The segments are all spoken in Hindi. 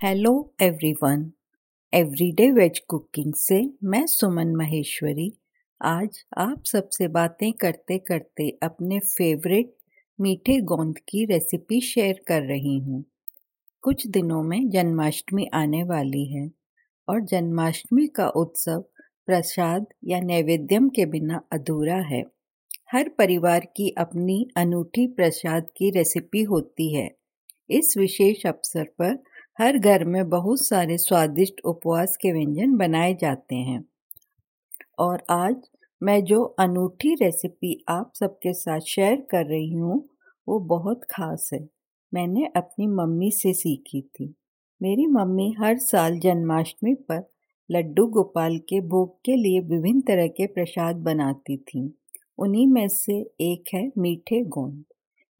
Hello everyone everyday veg cooking से मैं सुमन महेश्वरी। आज आप सबसे बातें करते करते अपने फेवरेट मीठे गोंद की रेसिपी शेयर कर रही हूँ। कुछ दिनों में जन्माष्टमी आने वाली है और जन्माष्टमी का उत्सव प्रसाद या नैवेद्यम के बिना अधूरा है। हर परिवार की अपनी अनूठी प्रसाद की रेसिपी होती है। इस विशेष अवसर पर हर घर में बहुत सारे स्वादिष्ट उपवास के व्यंजन बनाए जाते हैं। और आज मैं जो अनूठी रेसिपी आप सबके साथ शेयर कर रही हूँ, वो बहुत ख़ास है। मैंने अपनी मम्मी से सीखी थी। मेरी मम्मी हर साल जन्माष्टमी पर लड्डू गोपाल के भोग के लिए विभिन्न तरह के प्रसाद बनाती थी। उन्हीं में से एक है मीठे गोंद।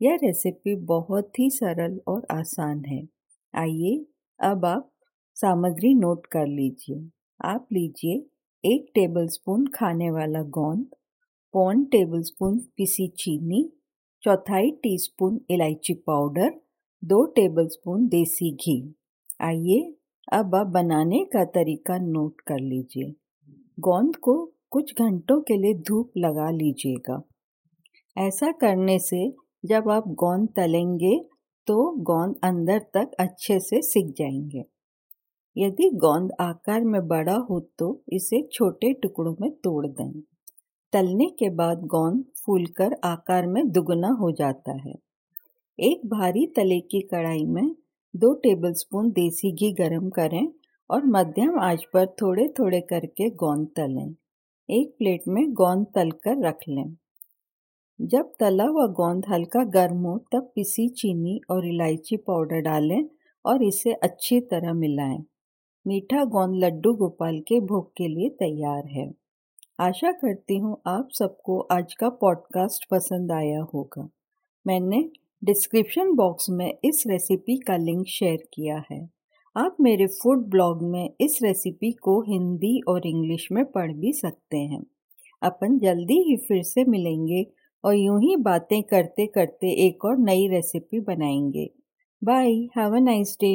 यह रेसिपी बहुत ही सरल और आसान है। आइए अब आप सामग्री नोट कर लीजिए। आप लीजिए एक टेबलस्पून खाने वाला गोंद, पौन टेबलस्पून पिसी चीनी, चौथाई टीस्पून इलायची पाउडर, दो टेबलस्पून देसी घी। आइए अब आप बनाने का तरीका नोट कर लीजिए। गोंद को कुछ घंटों के लिए धूप लगा लीजिएगा। ऐसा करने से जब आप गोंद तलेंगे तो गोंद अंदर तक अच्छे से सिक जाएँगे। यदि गोंद आकार में बड़ा हो तो इसे छोटे टुकड़ों में तोड़ दें। तलने के बाद गोंद फूलकर आकार में दुगना हो जाता है। एक भारी तले की कढ़ाई में दो टेबलस्पून देसी घी गरम करें और मध्यम आँच पर थोड़े थोड़े करके गोंद तलें। एक प्लेट में गोंद तलकर रख लें। जब तला हुआ गोंद हल्का गर्म हो, तब पिसी चीनी और इलायची पाउडर डालें और इसे अच्छी तरह मिलाएँ। मीठा गोंद लड्डू गोपाल के भोग के लिए तैयार है। आशा करती हूँ आप सबको आज का पॉडकास्ट पसंद आया होगा। मैंने डिस्क्रिप्शन बॉक्स में इस रेसिपी का लिंक शेयर किया है। आप मेरे फ़ूड ब्लॉग में इस रेसिपी को हिंदी और इंग्लिश में पढ़ भी सकते हैं। अपन जल्दी ही फिर से मिलेंगे और यूँ ही बातें करते करते एक और नई रेसिपी बनाएँगे। Bye have a nice day